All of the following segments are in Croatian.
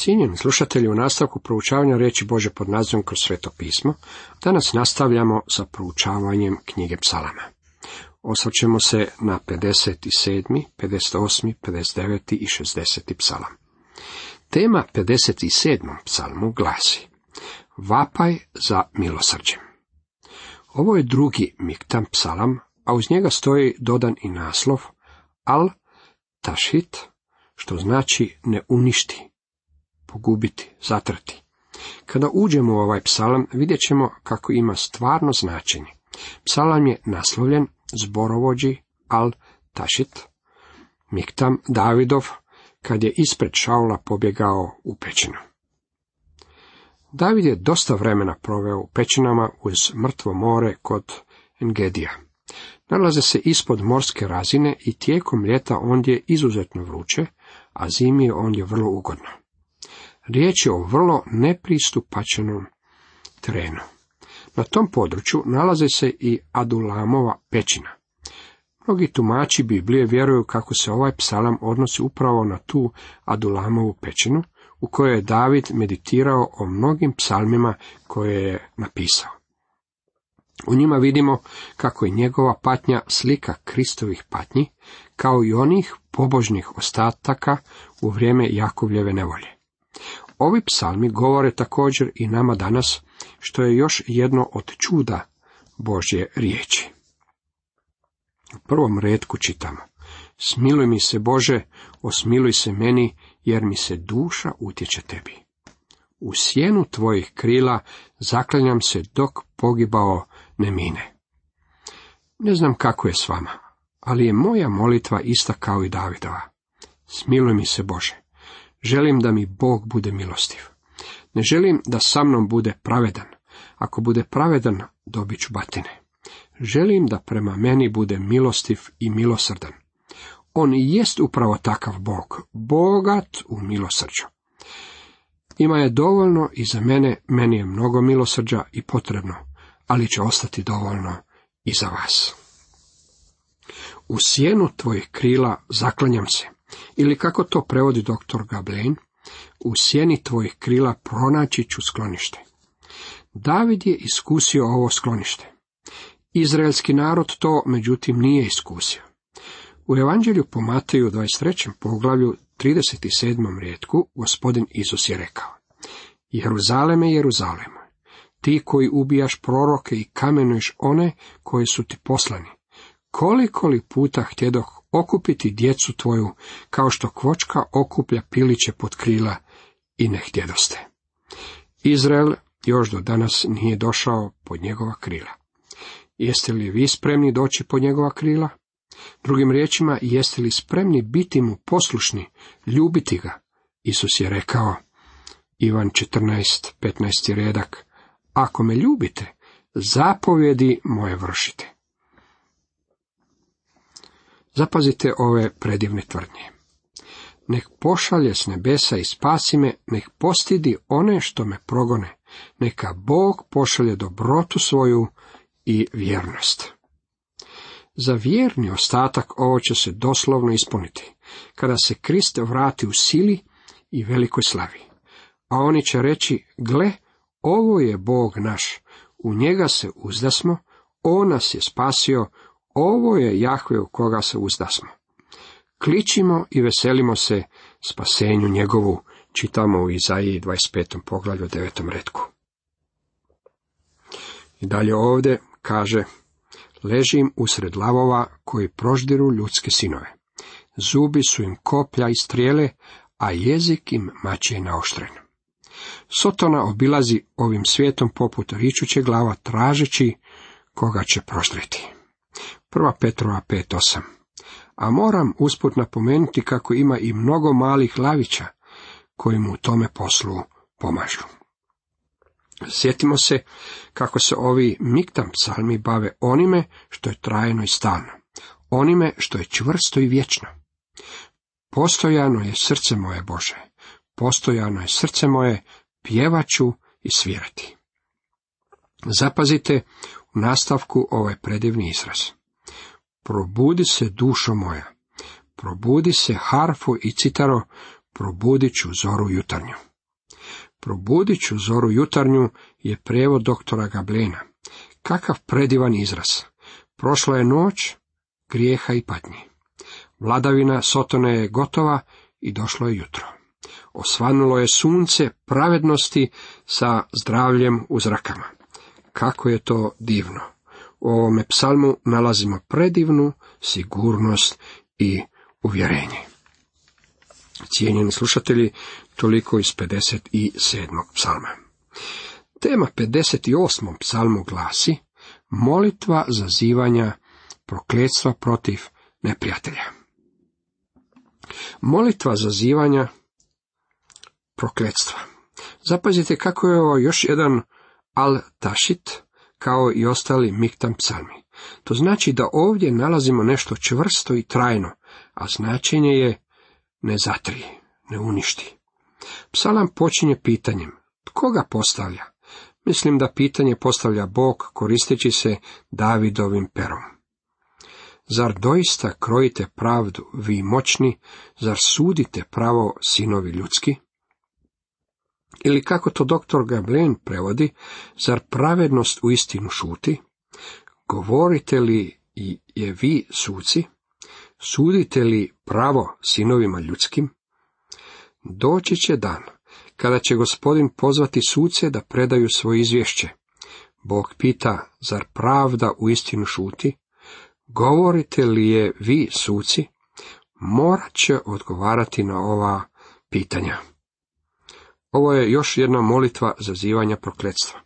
Cijenjeni slušatelji, u nastavku proučavanja reći Bože pod nazivom kroz sveto pismo, danas nastavljamo sa proučavanjem knjige psalama. Osvrćemo se na 57., 58., 59. i 60. psalam. Tema 57. psalmu glasi Vapaj za milosrđem. Ovo je drugi miktam psalam, a uz njega stoji dodan i naslov Al Tashit, što znači ne uništi, pogubiti, zatrati. Kada uđemo u ovaj psalam, vidjet ćemo kako ima stvarno značenje. Psalam je naslovljen zborovođi Al Tašit, Miktam Davidov, kad je ispred Šaula pobjegao u pećinu. David je dosta vremena proveo u pećinama uz mrtvo more kod Engedija. Nalaze se ispod morske razine i tijekom ljeta ondje je izuzetno vruće, a zimi je ondje vrlo ugodno. Riječ je o vrlo nepristupačenom terenu. Na tom području nalaze se i Adulamova pećina. Mnogi tumači Biblije vjeruju kako se ovaj psalam odnosi upravo na tu Adulamovu pećinu, u kojoj je David meditirao o mnogim psalmima koje je napisao. U njima vidimo kako je njegova patnja slika Kristovih patnji, kao i onih pobožnih ostataka u vrijeme Jakovljeve nevolje. Ovi psalmi govore također i nama danas, što je još jedno od čuda Božje riječi. U prvom redku čitamo. Smiluj mi se Bože, osmiluj se meni, jer mi se duša utječe tebi. U sjenu tvojih krila zaklanjam se dok pogibao ne mine. Ne znam kako je s vama, ali je moja molitva ista kao i Davidova. Smiluj mi se Bože. Želim da mi Bog bude milostiv. Ne želim da sa mnom bude pravedan. Ako bude pravedan, dobit ću batine. Želim da prema meni bude milostiv i milosrdan. On i jest upravo takav Bog, bogat u milosrđu. Ima je dovoljno i za mene, meni je mnogo milosrđa i potrebno, ali će ostati dovoljno i za vas. U sjenu tvojih krila zaklanjam se, ili kako to prevodi doktor Gablein, u sjeni tvojih krila pronaći ću sklonište. David je iskusio ovo sklonište. Izraelski narod to, međutim, nije iskusio. U Evanđelju po Mateju 23. poglavlju 37. rijetku gospodin Isus je rekao Jeruzaleme, Jeruzaleme, ti koji ubijaš proroke i kamenuješ one koji su ti poslani, koliko li puta htjedoh okupiti djecu tvoju, kao što kvočka okuplja piliće pod krila i ne htjedoste. Izrael još do danas nije došao pod njegova krila. Jeste li vi spremni doći pod njegova krila? Drugim riječima, jeste li spremni biti mu poslušni, ljubiti ga? Isus je rekao, Ivan 14, 15. redak, ako me ljubite, zapovjedi moje vršite. Zapazite ove predivne tvrdnje. Nek pošalje s nebesa i spasi me, nek postidi one što me progone, neka Bog pošalje dobrotu svoju i vjernost. Za vjerni ostatak ovo će se doslovno ispuniti, kada se Krist vrati u sili i velikoj slavi. A oni će reći, gle, ovo je Bog naš, u njega se uzdasmo, on nas je spasio, ovo je Jahve u koga se uzdasmo. Kličimo i veselimo se spasenju njegovu, čitamo u Izaiji 25. poglavlju 9. redku. I dalje ovdje kaže, ležim usred lavova koji proždiru ljudske sinove. Zubi su im koplja i strijele, a jezik im mače je naoštren. Sotona obilazi ovim svijetom poput ričuće glava tražeći koga će proždriti. 1. Petrova 5.8. A moram usput napomenuti kako ima i mnogo malih lavića koji mu u tome poslu pomažu. Sjetimo se kako se ovi miktam psalmi bave onime što je trajno i stalno, onime što je čvrsto i vječno. Postojano je srce moje Bože, postojano je srce moje, pjevaću i svirati. Zapazite u nastavku ovaj predivni izraz. Probudi se dušo moja, probudi se harfo i citaro, probudit ću zoru jutarnju. Probudit ću zoru jutarnju je prevod doktora Gablena. Kakav predivan izraz. Prošla je noć grijeha i patnji. Vladavina Sotone je gotova i došlo je jutro. Osvanulo je sunce pravednosti sa zdravljem u zrakama. Kako je to divno! U ovome psalmu nalazimo predivnu sigurnost i uvjerenje. Cijenjeni slušatelji, toliko iz 57. psalma. Tema 58. psalmu glasi molitva zazivanja prokletstva protiv neprijatelja. Molitva zazivanja prokletstva. Zapazite kako je ovo još jedan al-tašit, kao i ostali miktam psalmi. To znači da ovdje nalazimo nešto čvrsto i trajno, a značenje je ne zatri, ne uništi. Psalam počinje pitanjem, tko ga postavlja? Mislim da pitanje postavlja Bog koristeći se Davidovim perom. Zar doista krojite pravdu, vi moćni, zar sudite pravo sinovi ljudski? Ili kako to doktor Gablen prevodi, zar pravednost u istinu šuti? Govorite li je vi suci? Sudite li pravo sinovima ljudskim? Doći će dan, kada će gospodin pozvati suce da predaju svoje izvješće. Bog pita, zar pravda u istinu šuti? Govorite li je vi, suci? Morat će odgovarati na ova pitanja. Ovo je još jedna molitva zazivanja prokletstva.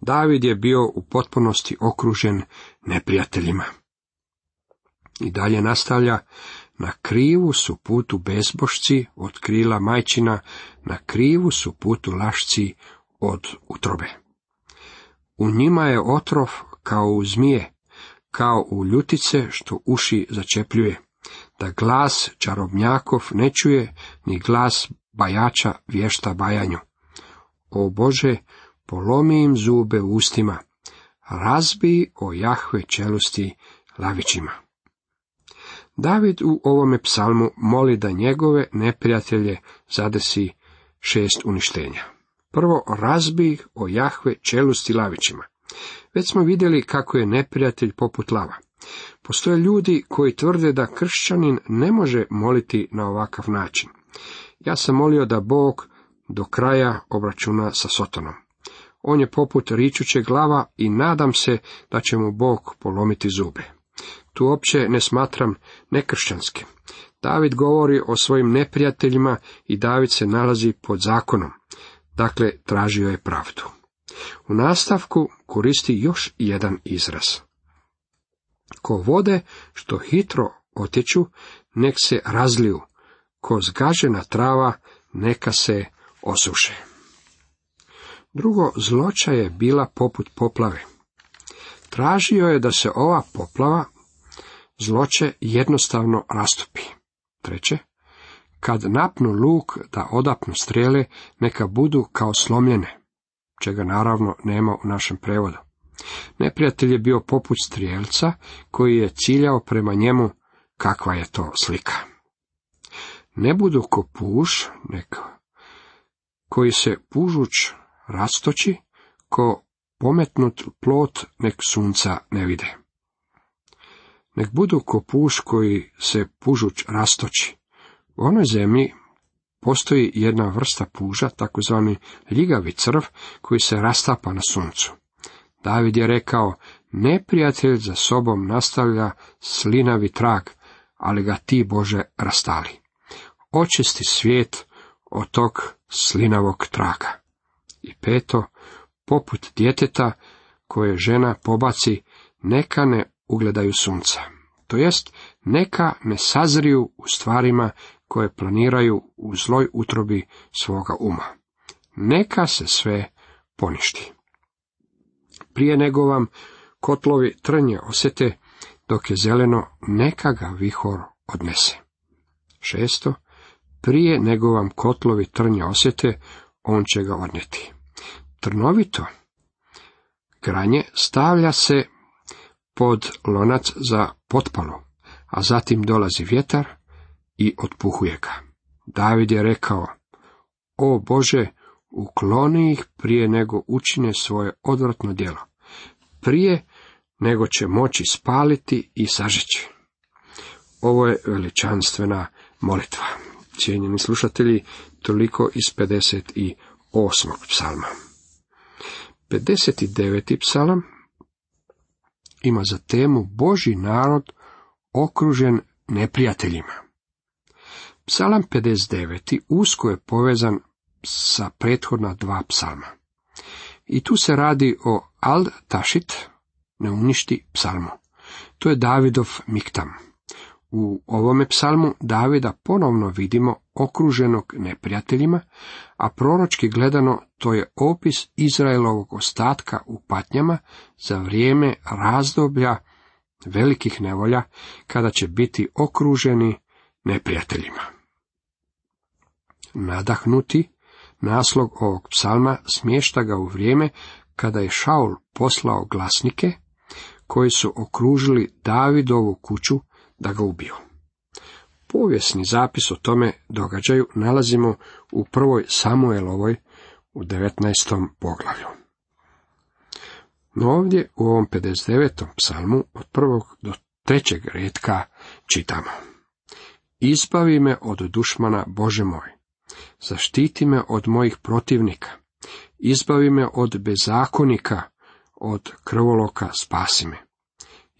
David je bio u potpunosti okružen neprijateljima. I dalje nastavlja, na krivu su putu bezbošci od krila majčina, na krivu su putu lašci od utrobe. U njima je otrov kao u zmije, kao u ljutice što uši začepljuje, da glas čarobnjakov ne čuje, ni glas bajača vješta bajanju. O Bože, polomi im zube u ustima, razbi o Jahve čelusti lavićima. David u ovome psalmu moli da njegove neprijatelje zadesi šest uništenja. Prvo, razbi o Jahve čelusti lavićima. Već smo vidjeli kako je neprijatelj poput lava. Postoje ljudi koji tvrde da kršćanin ne može moliti na ovakav način. Ja sam molio da Bog do kraja obračuna sa Sotonom. On je poput ričuće glava i nadam se da će mu Bog polomiti zube. Tu uopće ne smatram nekršćanskim. David govori o svojim neprijateljima i David se nalazi pod zakonom. Dakle, tražio je pravdu. U nastavku koristi još jedan izraz. Ko vode što hitro otječu, nek se razliju, ko zgažena trava, neka se osuše. Drugo, zloća je bila poput poplave. Tražio je da se ova poplava zloće jednostavno rastupi. Treće, kad napnu luk da odapnu strele, neka budu kao slomljene, čega naravno nema u našem prevodu. Neprijatelj je bio poput strijelca koji je ciljao prema njemu kakva je to slika. Ne budu ko puš, neka, koji se pužuć rastoči, ko pometnut plot nek sunca ne vide. Nek budu ko puš koji se pužuć rastoči. U onoj zemlji postoji jedna vrsta puža, takozvani ljigavi crv, koji se rastapa na suncu. David je rekao, neprijatelj za sobom nastavlja slinavi trag, ali ga ti Bože rastali. Očisti svijet od tog slinavog traga. I peto, poput djeteta koje žena pobaci, neka ne ugledaju sunca. To jest, neka ne sazriju u stvarima koje planiraju u zloj utrobi svoga uma. Neka se sve poništi. Prije nego vam kotlovi trnje osjete, dok je zeleno, neka ga vihor odnese. Šesto, prije nego vam kotlovi trnje osjete, on će ga odnijeti. Trnovito granje stavlja se pod lonac za potpalo, a zatim dolazi vjetar i otpuhuje ga. David je rekao, o Bože, ukloni ih prije nego učine svoje odvratno djelo, prije nego će moći spaliti i sažeći. Ovo je veličanstvena molitva. Cijenjeni slušatelji, toliko iz 58. psalma. 59. psalam ima za temu Boži narod okružen neprijateljima. Psalam 59. usko je povezan sa prethodna dva psalma. I tu se radi o Al Tašit, ne uništi psalmu. To je Davidov miktam. U ovome psalmu Davida ponovno vidimo okruženog neprijateljima, a proročki gledano to je opis Izraelovog ostatka u patnjama za vrijeme razdoblja velikih nevolja, kada će biti okruženi neprijateljima. Nadahnuti, naslog ovog psalma smješta ga u vrijeme kada je Šaul poslao glasnike, koji su okružili Davidovu kuću da ga ubiju. Povijesni zapis o tome događaju nalazimo u prvoj Samuelovoj u 19. poglavlju. No ovdje u ovom 59. psalmu od prvog do trećeg redka čitamo. Izbavi me od dušmana Bože moj, zaštiti me od mojih protivnika, izbavi me od bezakonika, od krvoloka spasi me.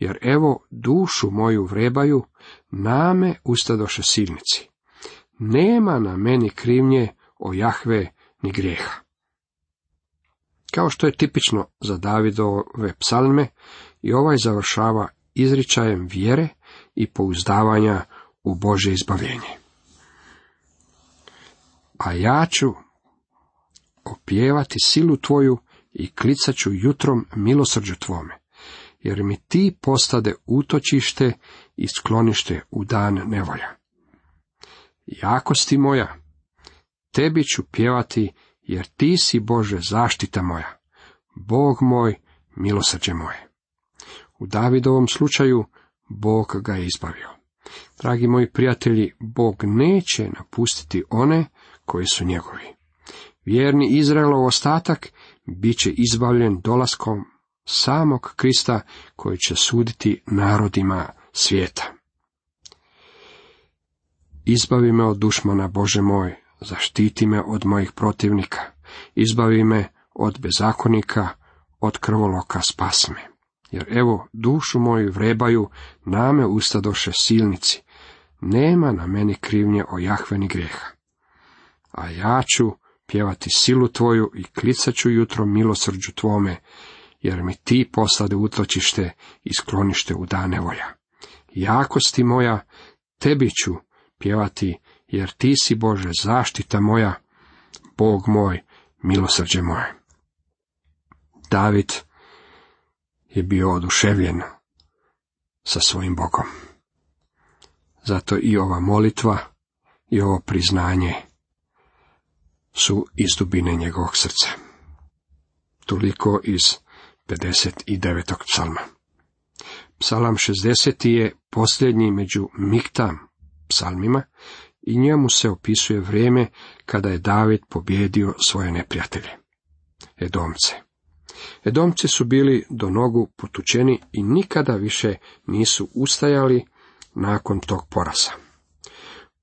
Jer evo dušu moju vrebaju, name ustadoše silnici. Nema na meni krivnje o Jahve ni grijeha. Kao što je tipično za Davidove psalme, i ovaj završava izričajem vjere i pouzdavanja u Bože izbavljenje. A ja ću opjevati silu tvoju i klicat ću jutrom milosrđu tvome, jer mi ti postade utočište i sklonište u dan nevolja. Jakosti moja, tebi ću pjevati, jer ti si Bože zaštita moja, Bog moj, milosrđe moje. U Davidovom slučaju Bog ga je izbavio. Dragi moji prijatelji, Bog neće napustiti one koji su njegovi. Vjerni Izraelov ostatak bit će izbavljen dolaskom samog Krista koji će suditi narodima svijeta. Izbavi me od dušmana, Bože moj, zaštiti me od mojih protivnika, izbavi me od bezakonika, od krvoloka spas me. Jer evo, dušu moju vrebaju, name ustadoše silnici, nema na meni krivnje o jahveni greha. A ja ću pjevati silu tvoju i klicat ću jutro milosrđu tvome, jer mi ti postade utočište i sklonište u dane volja. Jakosti moja, tebi ću pjevati, jer ti si Bože zaštita moja, Bog moj, milosrđe moje. David je bio oduševljen sa svojim Bogom. Zato i ova molitva i ovo priznanje su iz dubine njegovog srca. Toliko iz 59. psalma. Psalam 60. je posljednji među miktam psalmima i njemu se opisuje vrijeme kada je David pobjedio svoje neprijatelje, Edomce. Edomci su bili do nogu potučeni i nikada više nisu ustajali nakon tog porasa.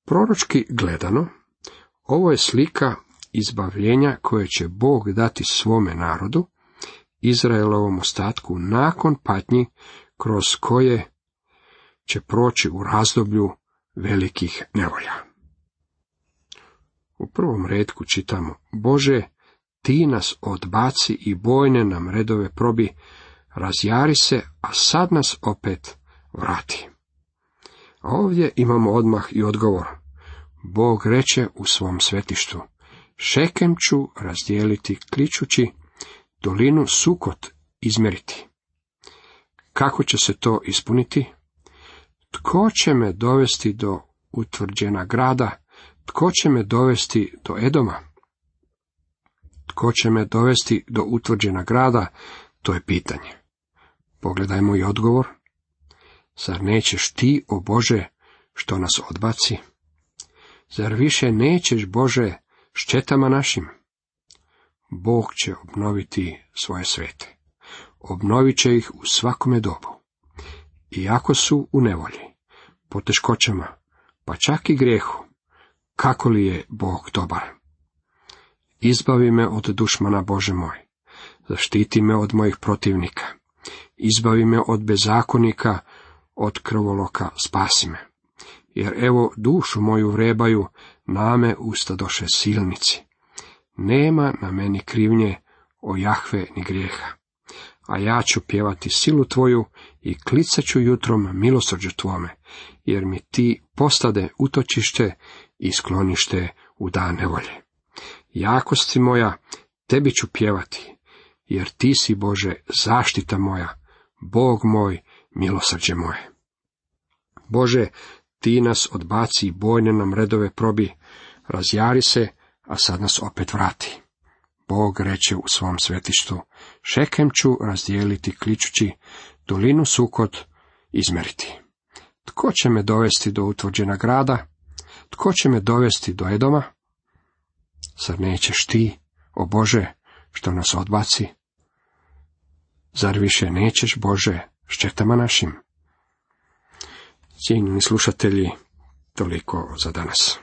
Proročki gledano, ovo je slika izbavljenja koje će Bog dati svome narodu, Izraelovom ostatku nakon patnji kroz koje će proći u razdoblju velikih nevolja. U prvom redku čitamo, Bože, ti nas odbaci i bojne nam redove probi, razjari se, a sad nas opet vrati. A ovdje imamo odmah i odgovor. Bog reče u svom svetištu, Šekem ću razdijeliti kličući, dolinu Sukot izmjeriti. Kako će se to ispuniti? Tko će me dovesti do utvrđena grada? Tko će me dovesti do Edoma? Tko će me dovesti do utvrđena grada? To je pitanje. Pogledajmo i odgovor. Zar nećeš ti, o Bože, što nas odbaci? Zar više nećeš, Bože, šćetama našim? Bog će obnoviti svoje svete. Obnovit će ih u svakome dobu. Iako su u nevolji, poteškoćama, pa čak i grijehu, kako li je Bog dobar? Izbavi me od dušmana Bože moj, zaštiti me od mojih protivnika, izbavi me od bezakonika, od krvoloka spasi me. Jer evo dušu moju vrebaju, name usta doše silnici. Nema na meni krivnje o Jahve ni grijeha. A ja ću pjevati silu tvoju i klicat ću jutrom milosrđu tvome, jer mi ti postade utočište i sklonište u dan nevolje. Jakosti moja, tebi ću pjevati, jer ti si Bože zaštita moja, Bog moj, milosrđe moje. Bože, ti nas odbaci bojne nam redove probi, razjari se, a sad nas opet vrati. Bog reče u svom svetištu, šekem ću razdijeliti kličući, dolinu sukot izmeriti. Tko će me dovesti do utvrđena grada? Tko će me dovesti do Edoma? Zar nećeš ti, o Bože, što nas odbaci? Zar više nećeš, Bože, šćetama našim? Cijenjeni slušatelji, toliko za danas.